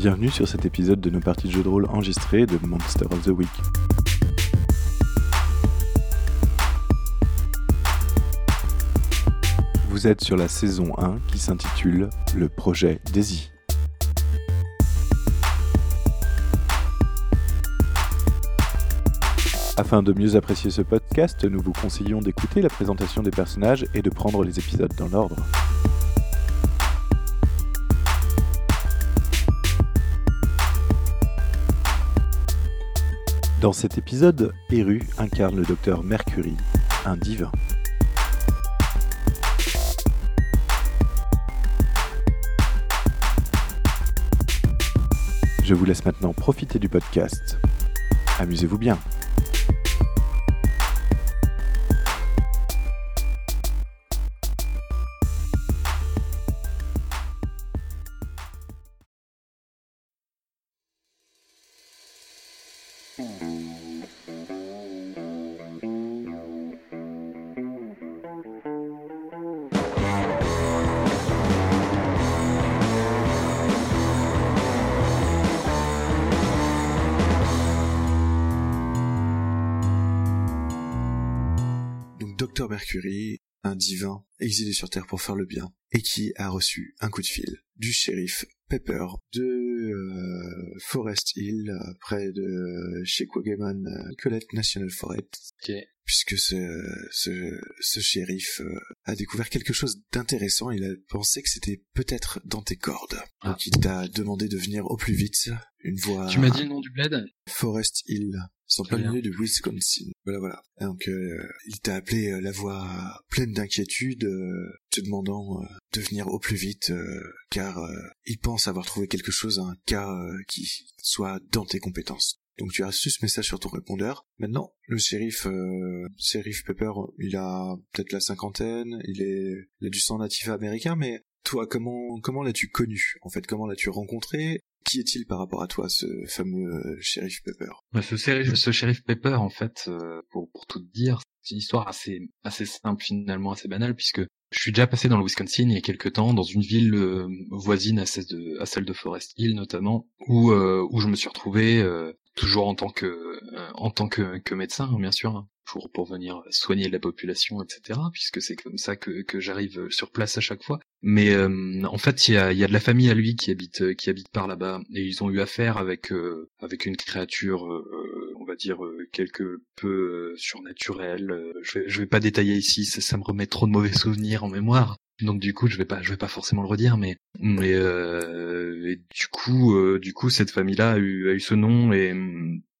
Bienvenue sur cet épisode de nos parties de jeux de rôle enregistrées de Monster of the Week. Vous êtes sur la saison 1 qui s'intitule Le projet Daisy. Afin de mieux apprécier ce podcast, nous vous conseillons d'écouter la présentation des personnages et de prendre les épisodes dans l'ordre. Dans cet épisode, Eru incarne le docteur Mercury, un divin. Je vous laisse maintenant profiter du podcast. Amusez-vous bien. Docteur Mercury, un divin exilé sur Terre pour faire le bien, et qui a reçu un coup de fil du shérif Pepper de euh, Forest Hill, près de chez euh, National Forest. Puisque ce, ce, ce shérif euh, a découvert quelque chose d'intéressant, il a pensé que c'était peut-être dans tes cordes. Ah. Donc il t'a demandé de venir au plus vite, une voix... Tu m'as dit le nom du bled? Forest Hill, Très plein milieu de Wisconsin. Voilà, voilà. Donc, euh, il t'a appelé euh, la voix pleine d'inquiétude, euh, te demandant euh, de venir au plus vite, euh, car euh, il pense avoir trouvé quelque chose, un cas euh, qui soit dans tes compétences. Donc tu as reçu ce message sur ton répondeur. Maintenant, le shérif, euh, shérif Pepper, il a peut-être la cinquantaine, il est, il a du sang natif américain, mais toi, comment, comment l'as-tu connu En fait, comment l'as-tu rencontré? Qui est-il par rapport à toi, ce fameux euh, shérif Pepper? Ce, ce shérif Pepper, en fait, euh, pour, pour tout dire, c'est une histoire assez, assez simple, finalement, assez banale, puisque je suis déjà passé dans le Wisconsin il y a quelques temps, dans une ville euh, voisine à celle, de, Forest Hill, notamment, où, euh, je me suis retrouvé, toujours en tant que, en tant que, que médecin, hein, bien sûr, hein, pour, pour venir soigner la population, etc., puisque c'est comme ça que, que j'arrive sur place à chaque fois. Mais euh, en fait, il y a, y a de la famille à lui qui habite euh, qui habite par là-bas et ils ont eu affaire avec euh, avec une créature, euh, on va dire euh, quelque peu euh, surnaturelle. Je vais je vais pas détailler ici, ça, me remet trop de mauvais souvenirs en mémoire. Donc du coup, je vais pas je vais pas forcément le redire, mais mais euh, du coup euh, du coup cette famille-là a eu a eu ce nom et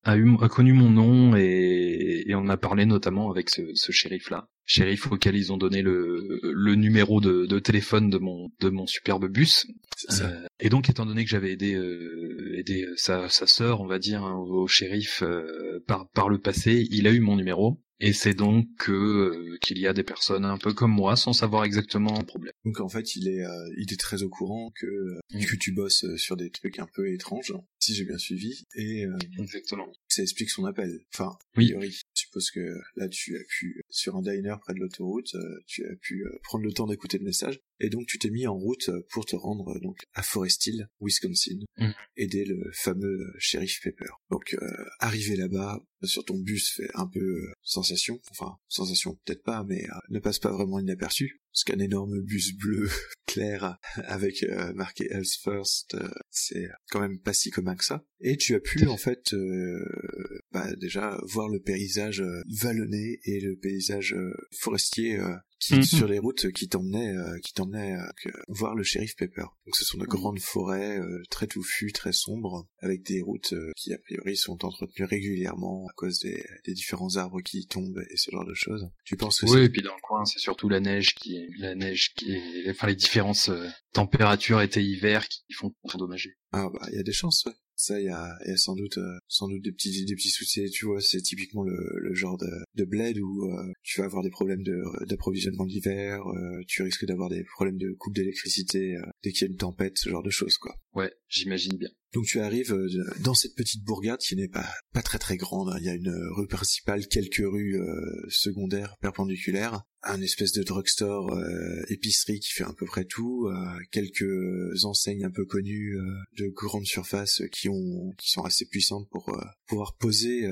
a eu a connu mon nom et, et on a parlé notamment avec ce, ce shérif là shérif auquel ils ont donné le, le numéro de, de téléphone de mon de mon superbe bus. Ça. Euh, et donc étant donné que j'avais aidé euh, aidé sa sa sœur on va dire hein, au shérif euh, par par le passé il a eu mon numéro et c'est donc que euh, qu'il y a des personnes un peu comme moi sans savoir exactement le problème. Donc en fait, il est, euh, il est très au courant que, euh, que tu bosses euh, sur des trucs un peu étranges, si j'ai bien suivi, et euh, exactement. ça explique son appel. Enfin, a Oui. priori, je suppose que là, tu as pu, sur un diner près de l'autoroute, euh, tu as pu euh, prendre le temps d'écouter le message, et donc tu t'es mis en route euh, pour te rendre euh, donc à Forest Hill, Wisconsin, Mm. aider le fameux euh, shérif Pepper. Donc, euh, arrivé là-bas, sur ton bus fait un peu euh, sensation, enfin, sensation peut-être pas, mais euh, ne passe pas vraiment inaperçu, parce qu'un énorme bus bleu clair avec marqué Else First, c'est quand même pas si commun que ça. Et tu as pu en fait euh, bah, déjà voir le paysage vallonné et le paysage forestier euh, qui Mhm. sur les routes qui t'emmenaient euh, qui t'emmenaient euh, voir le shérif Pepper. Donc ce sont de grandes forêts euh, très touffues, très sombres, avec des routes euh, qui a priori sont entretenues régulièrement à cause des, des différents arbres qui tombent et ce genre de choses. Tu penses que Oui, et puis dans le coin, c'est surtout la neige qui est, la neige qui est, enfin les différences euh, températures été-hiver qui font endommager. Ah bah il y a des chances, ouais. Ça, il y a, y sans doute, euh, sans doute des petits, des petits soucis. Tu vois, c'est typiquement le, le genre de, de bled où euh, tu vas avoir des problèmes de, d'approvisionnement d'hiver. euh, tu risques d'avoir des problèmes de coupe d'électricité dès qu'il y a une tempête, ce genre de choses, quoi. Ouais, J'imagine bien. Donc tu arrives euh, dans cette petite bourgade qui n'est pas pas très très grande. hein. Il y a une rue principale, quelques rues euh, secondaires perpendiculaires, un espèce de drugstore, euh, épicerie qui fait à peu près tout, euh, quelques enseignes un peu connues de grandes surfaces qui ont qui sont assez puissantes pour pouvoir poser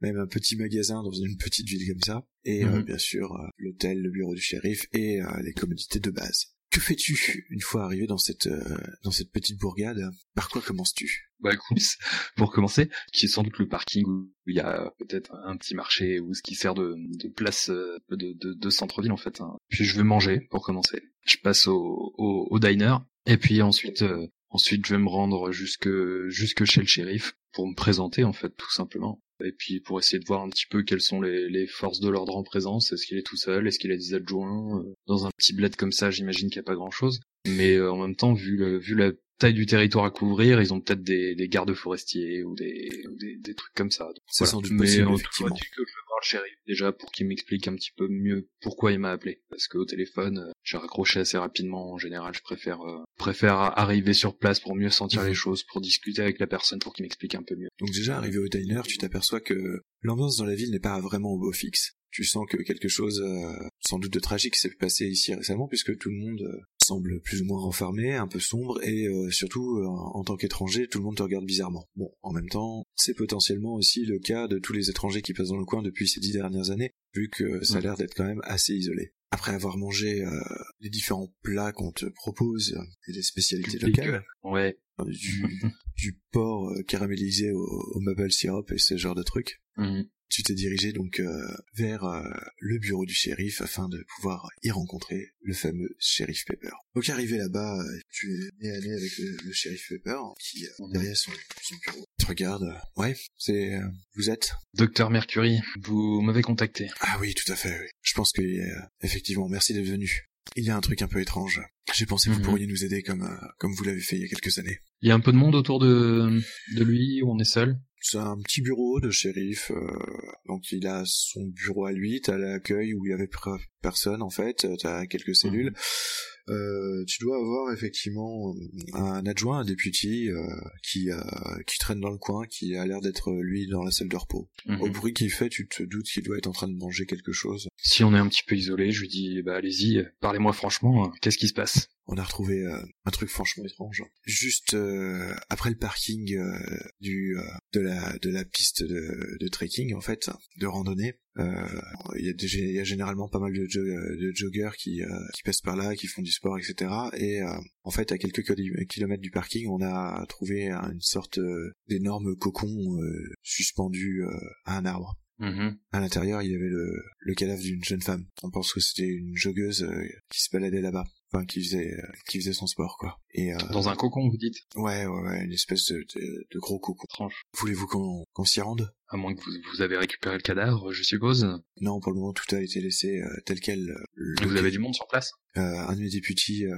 même un petit magasin dans une petite ville comme ça. Et Mhm. bien sûr l'hôtel, le bureau du shérif et les commodités de base. Que fais-tu une fois arrivé dans cette euh, dans cette petite bourgade? Par quoi commences-tu? Bah écoute, pour commencer, qui est sans doute le parking où il y a peut-être un petit marché ou ce qui sert de, de place euh, de, de, de centre-ville en fait. hein. Puis je vais manger pour commencer. Je passe au, au, au diner et puis ensuite euh, ensuite je vais me rendre jusque jusque chez le shérif pour me présenter en fait tout simplement. Et puis pour essayer de voir un petit peu quelles sont les, les forces de l'ordre en présence. Est-ce qu'il est tout seul Est-ce qu'il a des adjoints Euh, Dans un petit bled comme ça, j'imagine qu'il n'y a pas grand-chose. Mais euh, en même temps, vu, le, vu la taille du territoire à couvrir, ils ont peut-être des, des gardes forestiers ou des, des, des trucs comme ça. C'est voilà. sans doute Mais possible, en tout cas, que je vais voir le shérif déjà pour qu'il m'explique un petit peu mieux pourquoi il m'a appelé. Parce qu'au téléphone, euh, j'ai raccroché assez rapidement. En général, je préfère euh, préfère arriver sur place pour mieux sentir Mhm. les choses, pour discuter avec la personne, pour qu'il m'explique un peu mieux. Donc déjà arrivé au diner, tu t'aperçois que l'ambiance dans la ville n'est pas vraiment au beau fixe. Tu sens que quelque chose euh, sans doute de tragique s'est passé ici récemment puisque tout le monde euh, semble plus ou moins renfermé, un peu sombre et euh, surtout en tant qu'étranger, tout le monde te regarde bizarrement. Bon, en même temps, c'est potentiellement aussi le cas de tous les étrangers qui passent dans le coin depuis ces dix dernières années, vu que ça a Mhm. l'air d'être quand même assez isolé. Après avoir mangé euh, les différents plats qu'on te propose euh, et les spécialités locales, Ouais. du, du porc euh, caramélisé au, au maple syrup et ce genre de trucs. Mhm. Tu t'es dirigé donc euh, vers euh, le bureau du shérif afin de pouvoir y rencontrer le fameux shérif Pepper. Donc arrivé là-bas, euh, tu es nez à nez avec le, le shérif Pepper qui euh, Mhm. derrière son, son bureau. Tu regardes. euh, ouais, c'est euh, vous êtes. Docteur Mercury, vous m'avez contacté. Ah oui, tout à fait. Oui. Je pense que euh, effectivement, merci d'être venu. Il y a un truc un peu étrange. J'ai pensé que vous Mhm. pourriez nous aider comme euh, comme vous l'avez fait il y a quelques années. Il y a un peu de monde autour de, de lui, où on est seul C'est un petit bureau de shérif, euh, donc il a son bureau à lui, t'as l'accueil où il y avait personne en fait, t'as quelques cellules. Euh, tu dois avoir effectivement un adjoint, un député euh, qui euh, qui traîne dans le coin, qui a l'air d'être euh, lui dans la salle de repos. Mhm. Au bruit qu'il fait, tu te doutes qu'il doit être en train de manger quelque chose. Si on est un petit peu isolé, je lui dis, bah allez-y, parlez-moi franchement, euh, qu'est-ce qui se passe? On a retrouvé euh, un truc franchement étrange. Juste euh, après le parking euh, du euh, de la de la piste de, de trekking en fait, de randonnée, euh, il y y a généralement pas mal de, jo- de joggers qui euh, qui passent par là, qui font du sport, etc. Et euh, en fait, à quelques kilomètres du parking, on a trouvé une sorte euh, d'énorme cocon euh, suspendu euh, à un arbre. Mhm. À l'intérieur, il y avait le, le cadavre d'une jeune femme. On pense que c'était une joggeuse euh, qui se baladait là-bas. Enfin, qui faisait, euh, qui faisait son sport, quoi. Et, euh, Dans un cocon, vous dites? Ouais, ouais, ouais, une espèce de, de, de gros cocon. Étrange. Voulez-vous qu'on qu'on s'y rende? À moins que vous, vous avez récupéré le cadavre, je suppose. Non, pour le moment, tout a été laissé euh, tel quel. le- Vous avez du monde sur place? Euh, un de mes députés euh,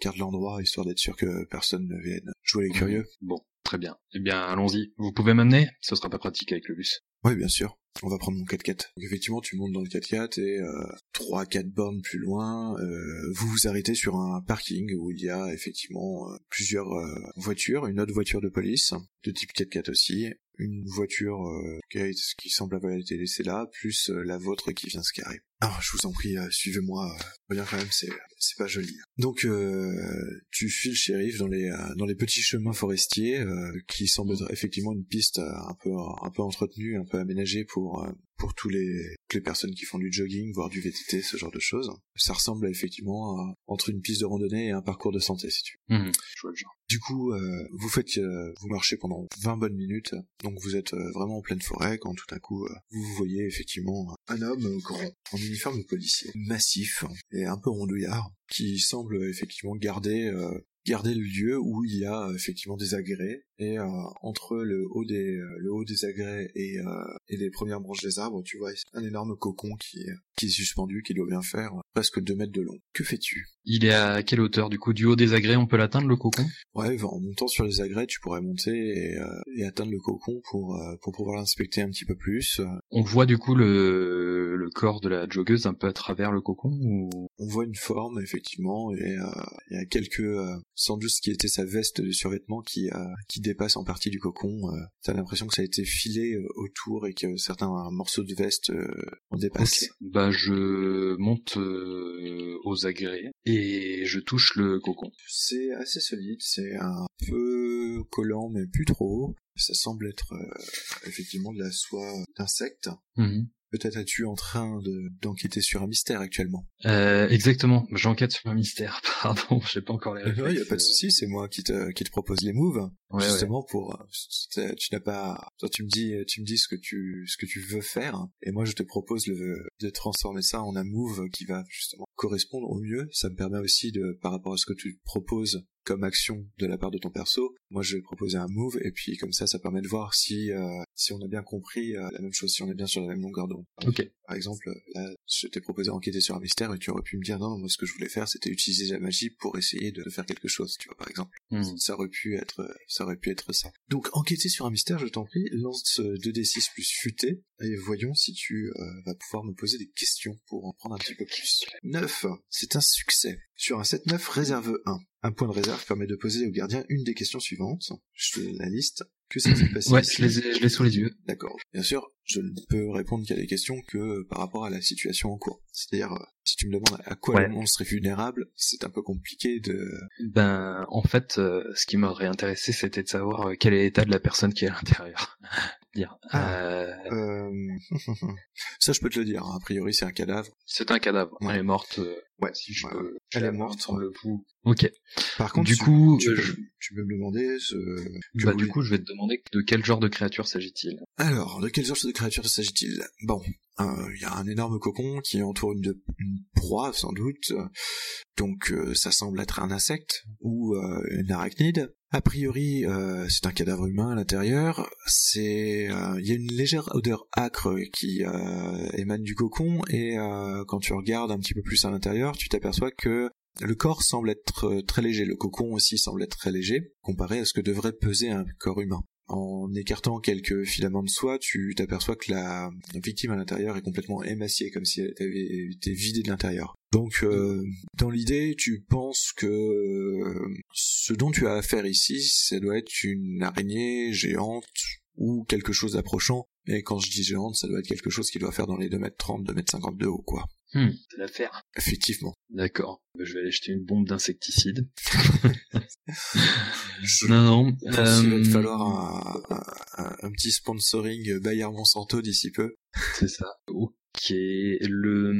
garde l'endroit, histoire d'être sûr que personne ne vienne jouer les curieux. Bon, très bien. Eh bien, allons-y. Vous pouvez m'amener? Ce sera pas pratique avec le bus. Oui, bien sûr. On va prendre mon 4x4. Donc effectivement, tu montes dans le 4x4 et euh, 3-4 bornes plus loin, euh, vous vous arrêtez sur un parking où il y a effectivement euh, plusieurs euh, voitures, une autre voiture de police, de type 4x4 aussi, une voiture euh, qui, semble avoir été laissée là, plus euh, la vôtre qui vient se carrer. Ah, je vous en prie, euh, suivez-moi. Euh, regarde quand même, c'est pas joli. Donc, euh, tu le shérif dans les euh, dans les petits chemins forestiers euh, qui semblent être effectivement une piste euh, un peu un peu entretenue, un peu aménagée pour euh, pour tous les toutes les personnes qui font du jogging, voire du VTT, ce genre de choses. Ça ressemble effectivement à- entre une piste de randonnée et un parcours de santé, si tu veux. Mhm. Je vois le genre. Du coup, euh, vous faites, euh, vous marchez pendant 20 bonnes minutes, donc vous êtes euh, vraiment en pleine forêt quand tout à coup euh, vous voyez effectivement un homme grand en uniforme de policier, massif et un peu rondouillard, qui semble effectivement garder euh, garder le lieu où il y a euh, effectivement des agrès. Et euh, entre le haut des euh, le haut des agrès et euh, et les premières branches des arbres, tu vois un énorme cocon qui est- qui est suspendu, qui doit bien faire euh, presque 2 mètres de long. Que fais-tu? Il est à quelle hauteur Du coup, du haut des agrès, on peut l'atteindre, le cocon? Ouais, en montant sur les agrès, tu pourrais monter et, euh, et atteindre le cocon pour pour pouvoir l'inspecter un petit peu plus. On voit du coup le, le corps de la joggeuse un peu à travers le cocon ou... On voit une forme effectivement et il y a quelques sans doute ce qui était sa veste de survêtement qui qui dépasse en partie du cocon. Euh, T'as l'impression que ça a été filé euh, autour et que certains morceaux de veste euh, en dépassent. Bah je monte aux agrès et je touche le cocon. C'est assez solide, c'est un peu collant mais plus trop. Ça semble être effectivement de la soie d'insecte. Mhm. Peut-être es-tu en train de d'enquêter sur un mystère actuellement? Euh, exactement, j'enquête sur un mystère. Pardon, j'ai pas encore les réponses. Il y a pas de souci, c'est moi qui te qui te propose les moves justement pour euh, tu n'as pas toi tu me dis tu me dis ce que tu ce que tu veux faire et moi je te propose le, de transformer ça en un move qui va justement correspondre au mieux. Ça me permet aussi de par rapport à ce que tu proposes comme action de la part de ton perso. Moi, je vais proposer un move et puis comme ça, ça permet de voir si euh, si on a bien compris euh, la même chose, si on est bien sur la même longueur d'onde. Ok. Par exemple, là, je t'ai proposé d'enquêter sur un mystère et tu aurais pu me dire non, moi, ce que je voulais faire, c'était utiliser la magie pour essayer de faire quelque chose, tu vois, par exemple. Hmm. Ça aurait pu être, ça aurait pu être ça. Donc, enquêter sur un mystère, je t'en prie, lance 2d6 plus futé et voyons si tu euh, vas pouvoir me poser des questions pour en prendre un petit peu plus. 9, c'est un succès. Sur un 7-9, réserve 1. Un point de réserve permet de poser au gardien une des questions suivantes. Je te la liste. Que s'est-il passé Ouais, je les, ai, je sous les yeux. D'accord. Bien sûr, je ne peux répondre qu'à des questions que par rapport à la situation en cours. C'est-à-dire, euh, si tu me demandes à quoi le monstre est vulnérable, c'est un peu compliqué de... Ben, en fait, euh, ce qui m'aurait intéressé, c'était de savoir euh, quel est l'état de la personne qui est à l'intérieur. dire. Ah, Ça, je peux te le dire. A priori, c'est un cadavre. C'est un cadavre. Elle est morte. Ouais, si je peux. Elle est morte. Sans le pouls. Ok. Par contre, du coup, tu, je... tu, peux me demander ce... bah, du coup, je vais te demander de quel genre de créature s'agit-il Alors, de quel genre de créature s'agit-il? Bon, il y a un énorme cocon qui entoure une, une proie, sans doute. Donc, euh, ça semble être un insecte ou euh, une arachnide. A priori, euh, c'est un cadavre humain à l'intérieur. C'est, il y a une légère odeur âcre qui émane du cocon et quand tu regardes un petit peu plus à l'intérieur, tu t'aperçois que le corps semble être très léger, le cocon aussi semble être très léger, comparé à ce que devrait peser un corps humain. En écartant quelques filaments de soie, tu t'aperçois que la victime à l'intérieur est complètement émaciée, comme si elle avait été vidée de l'intérieur. Donc, euh, dans l'idée, tu penses que ce dont tu as affaire ici, ça doit être une araignée géante ou quelque chose d'approchant. Et quand je dis géante, ça doit être quelque chose qui doit faire dans les 2m30, 2m50 de haut, quoi. Hmm, c'est l'affaire. Effectivement. D'accord. Bah, je vais aller jeter une bombe d'insecticide. non, non. Il va te euh, falloir un, un, petit sponsoring Bayer Monsanto d'ici peu. C'est ça qui est le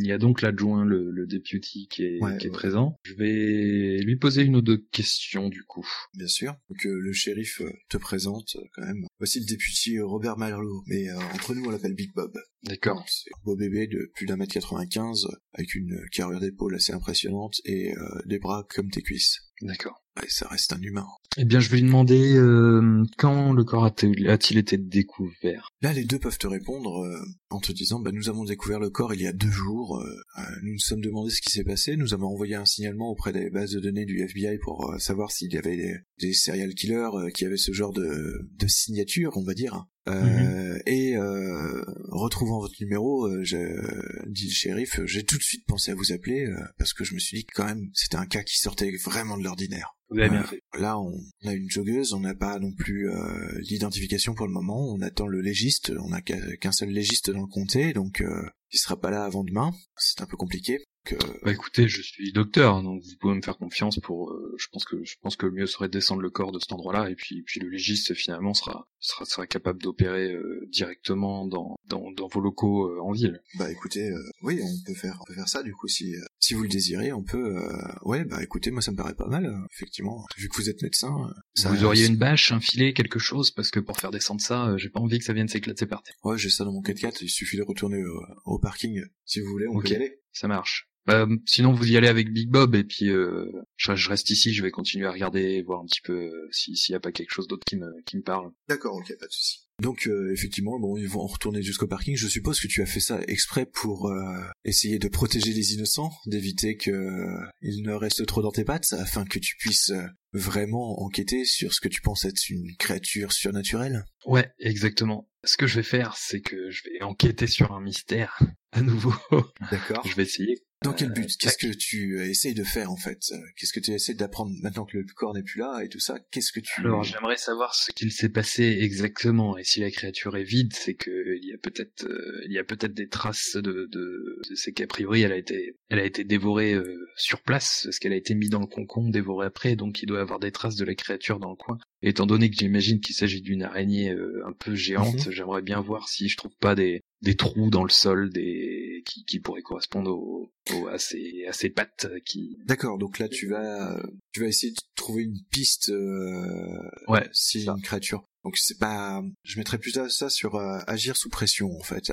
il y a donc l'adjoint le, le deputy qui est, qui est présent. Je vais lui poser une ou deux questions du coup. Bien sûr. Que euh, le shérif euh, te présente euh, quand même. Voici le deputy Robert Marlowe. Mais entre nous on l'appelle Big Bob. D'accord. C'est un beau bébé de plus d'un mètre 95 avec une carrure d'épaule assez impressionnante et des bras comme tes cuisses. D'accord Ouais, ça reste un humain. Eh bien, je vais lui demander euh, quand le corps a-t-il été découvert? Là, les deux peuvent te répondre euh, en te disant bah, nous avons découvert le corps il y a deux jours. Euh, nous nous sommes demandé ce qui s'est passé. Nous avons envoyé un signalement auprès des bases de données du FBI pour savoir s'il y avait des, des serial killers qui avaient ce genre de, de signature, on va dire. Euh, mhm. Et euh, retrouvant votre numéro, euh, je, dit le shérif, j'ai tout de suite pensé à vous appeler parce que je me suis dit que quand même c'était un cas qui sortait vraiment de l'ordinaire. Bien fait. Là, on a une joggeuse, on n'a pas non plus l'identification pour le moment. On attend le légiste, on n'a qu'un seul légiste dans le comté, donc il sera pas là avant demain. C'est un peu compliqué. Bah écoutez, je suis docteur, donc vous pouvez me faire confiance pour. Euh, je pense que je pense que le mieux serait de descendre le corps de cet endroit-là, et puis puis le légiste finalement sera sera, sera capable d'opérer euh, directement dans, dans, dans vos locaux euh, en ville. Bah écoutez, oui, on peut faire on peut faire ça du coup si si vous le désirez, on peut. ouais, bah écoutez, moi ça me paraît pas mal, effectivement. Vu que vous êtes médecin, vous auriez une bâche, un filet, quelque chose, parce que pour faire descendre ça, j'ai pas envie que ça vienne s'éclater par terre. Ouais, j'ai ça dans mon 4x4. Il suffit de retourner au, parking si vous voulez. On peut y aller. Ça marche. Euh, sinon, vous y allez avec Big Bob et puis euh, je, reste ici. Je vais continuer à regarder, voir un petit peu euh, s'il y a pas quelque chose d'autre qui me qui me parle. D'accord, ok, pas de souci. Donc euh, effectivement, bon, ils vont retourner jusqu'au parking. Je suppose que tu as fait ça exprès pour essayer de protéger les innocents, d'éviter que ils ne restent trop dans tes pattes, afin que tu puisses vraiment enquêter sur ce que tu penses être une créature surnaturelle? Ouais, exactement. Ce que je vais faire, c'est que je vais enquêter sur un mystère à nouveau. D'accord. je vais essayer Dans quel but Qu'est-ce que tu essayes de faire en fait Qu'est-ce que tu essaies d'apprendre maintenant que le corps n'est plus là et tout ça Qu'est-ce que tu Alors j'aimerais savoir ce qu'il s'est passé exactement. Et si la créature est vide, c'est que il y a peut-être il y a peut-être des traces de, de, c'est qu'a priori elle a été elle a été dévorée sur place parce qu'elle a été mise dans le concombre dévorée après, donc il doit y avoir des traces de la créature dans le coin. Étant donné que j'imagine qu'il s'agit d'une araignée un peu géante, mhm. j'aimerais bien voir si je trouve pas des des trous dans le sol des qui, qui pourraient correspondre au, à ces à ces pattes qui d'accord donc là tu vas tu vas essayer de trouver une piste euh, ouais si une créature. Donc c'est pas je mettrais plus ça sur euh, agir sous pression en fait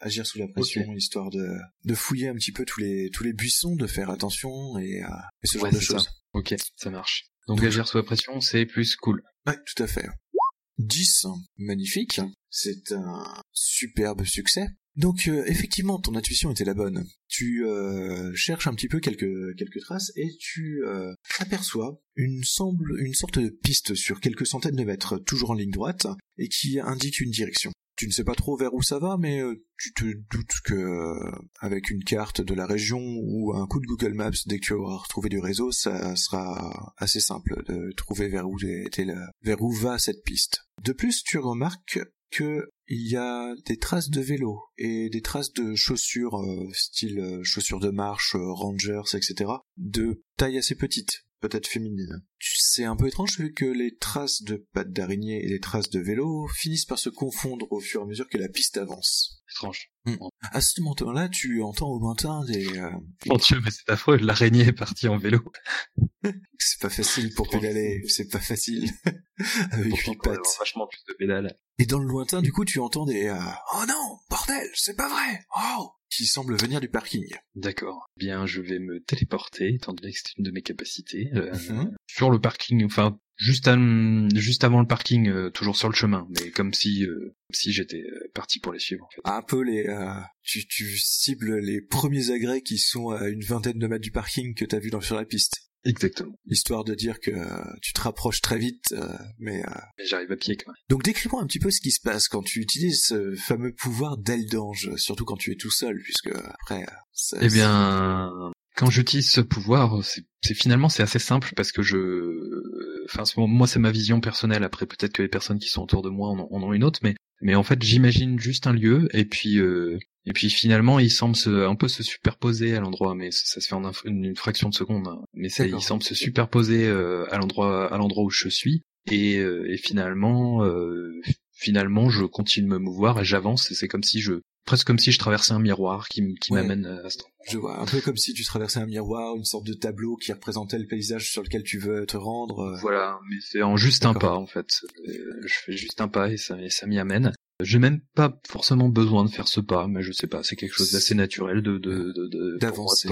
agir sous la pression histoire de de fouiller un petit peu tous les tous les buissons de faire attention et, euh, et ce genre de choses. Ok ça marche donc, agir sous la pression c'est plus cool ouais tout à fait 10, magnifique, c'est un superbe succès. Donc euh, effectivement, ton intuition était la bonne. Tu euh, cherches un petit peu quelques quelques traces et tu euh, aperçois une semble une sorte de piste sur quelques centaines de mètres, toujours en ligne droite, et qui indique une direction tu ne sais pas trop vers où ça va, mais euh, tu te doutes que euh, avec une carte de la région ou un coup de Google Maps, dès que tu auras retrouvé du réseau, ça sera assez simple de trouver vers où va cette piste. De plus, tu remarques que il y a des traces de vélo et des traces de chaussures euh, style chaussures de marche, rangers, etc. de taille assez petite peut-être féminine. C'est un peu étrange vu que les traces de pattes d'araignée et les traces de vélo finissent par se confondre au fur et à mesure que la piste avance. Étrange. Hmm. À ce moment-là, tu entends au lointain des... Euh, Mon dieu, mais c'est affreux, l'araignée est partie en vélo. c'est pas facile pour pédaler, c'est pas facile. Avec huit pattes. vachement plus de pédales. Et dans le lointain, du coup, tu entends des... Euh, oh non, bordel, c'est pas vrai Oh qui semble venir du parking. D'accord. Bien, je vais me téléporter, étant donné que c'est une de mes capacités, euh, mhm. sur le parking, enfin, juste, juste avant le parking, euh, toujours sur le chemin, mais comme si, euh, si j'étais parti pour les suivre. En fait. Un peu les, tu, tu cibles les premiers agrès qui sont à une vingtaine de mètres du parking que t'as vu dans, sur la piste. Exactement. Histoire de dire que tu te rapproches très vite, mais... mais j'arrive à pied quand même. Donc décris-moi un petit peu ce qui se passe quand tu utilises ce fameux pouvoir d'aile d'ange, surtout quand tu es tout seul, puisque après... Ça, eh bien, quand j'utilise ce pouvoir, c'est finalement c'est assez simple parce que je, enfin moi c'est ma vision personnelle. Après peut-être que les personnes qui sont autour de moi en ont, une autre, mais mais en fait j'imagine juste un lieu et puis euh, et puis finalement, il semble se, un peu se superposer à l'endroit, mais ça se fait en une, fraction de seconde. Hein. Mais ça, il semble se superposer euh, à l'endroit, à l'endroit où je suis. Et, euh, et finalement, euh, finalement, je continue de me mouvoir et j'avance. Et c'est comme si je, presque comme si je traversais un miroir qui, qui m'amène à ce Je vois, un peu comme si tu traversais un miroir, une sorte de tableau qui représentait le paysage sur lequel tu veux te rendre. Voilà, mais c'est en juste un pas en fait. Je fais juste un pas et ça, et ça m'y amène. J'ai même pas forcément besoin de faire ce pas, mais je sais pas, c'est quelque chose d'assez naturel de de de d'avancer.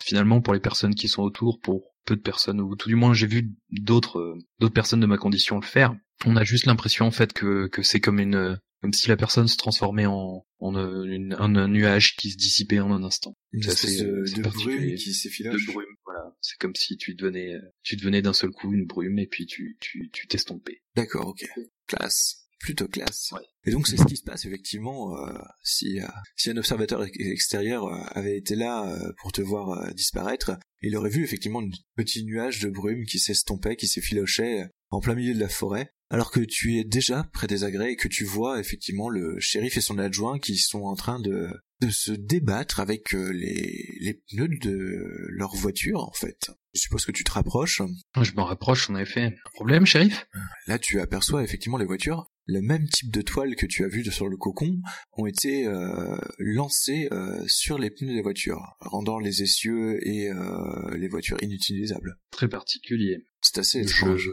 Finalement, pour les personnes qui sont autour, pour peu de personnes ou tout du moins j'ai vu d'autres euh, d'autres personnes de ma condition le faire. On a juste l'impression en fait que que c'est comme une comme si la personne se transformait en, en euh, un, nuage qui se dissipait en un instant. Une espèce de, de brume qui s'effiloche. De brume, voilà. C'est comme si tu devenais, tu devenais d'un seul coup une brume et puis tu, tu, tu t'estompais. D'accord, ok. Classe plutôt classe. Et donc c'est ce qui se passe effectivement euh, si euh, si un observateur extérieur euh, avait été là pour te voir disparaître, il aurait vu effectivement un petit nuage de brume qui s'estompait, qui s'effilochait en plein milieu de la forêt, alors que tu es déjà près des agrès et que tu vois effectivement le shérif et son adjoint qui sont en train de de se débattre avec les, les pneus de leur voiture en fait. Je suppose que tu te rapproches. Je m'en rapproche, en effet. Un problème, shérif? Là, tu aperçois effectivement les voitures le même type de toile que tu as vu sur le cocon ont été euh, lancés euh, sur les pneus des voitures, rendant les essieux et euh, les voitures inutilisables. Très particulier. C'est assez étrange. Je,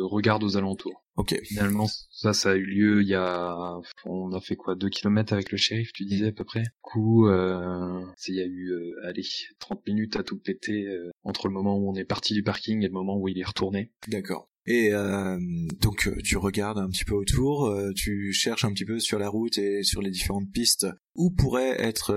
regarde aux alentours. Ok. Finalement, ça, ça a eu lieu il y a, on a fait quoi, deux kilomètres avec le shérif, tu disais à peu près? Du coup, euh, il y a eu, allez, 30 minutes à tout péter entre le moment où on est parti du parking et le moment où il est retourné. D'accord. Et euh, donc euh, tu regardes un petit peu autour, euh, tu cherches un petit peu sur la route et sur les différentes pistes où pourrait être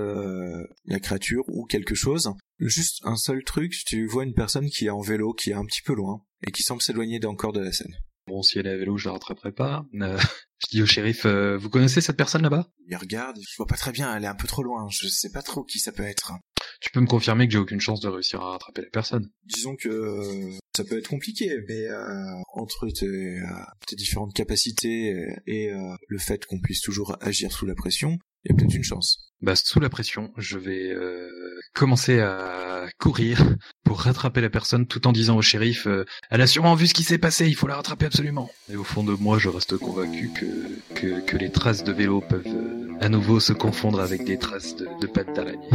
la créature ou quelque chose. Juste un seul truc, tu vois une personne qui est en vélo, qui est un petit peu loin et qui semble s'éloigner encore de la scène. Bon, si elle est à vélo, je la rattraperai pas. je dis au shérif, vous connaissez cette personne là-bas? Il regarde, je vois pas très bien, elle est un peu trop loin, je sais pas trop qui ça peut être. Tu peux me confirmer que j'ai aucune chance de réussir à rattraper la personne? Disons que euh, ça peut être compliqué, mais euh, entre tes, euh, tes, différentes capacités et le fait qu'on puisse toujours agir sous la pression, il y a peut-être une chance. Bah, sous la pression, je vais euh, commencer à courir pour rattraper la personne tout en disant au shérif euh, Elle a sûrement vu ce qui s'est passé, il faut la rattraper absolument !» Et au fond de moi, je reste convaincu que, que, les traces de vélo peuvent euh, à nouveau se confondre avec des traces de, de pattes d'araignée.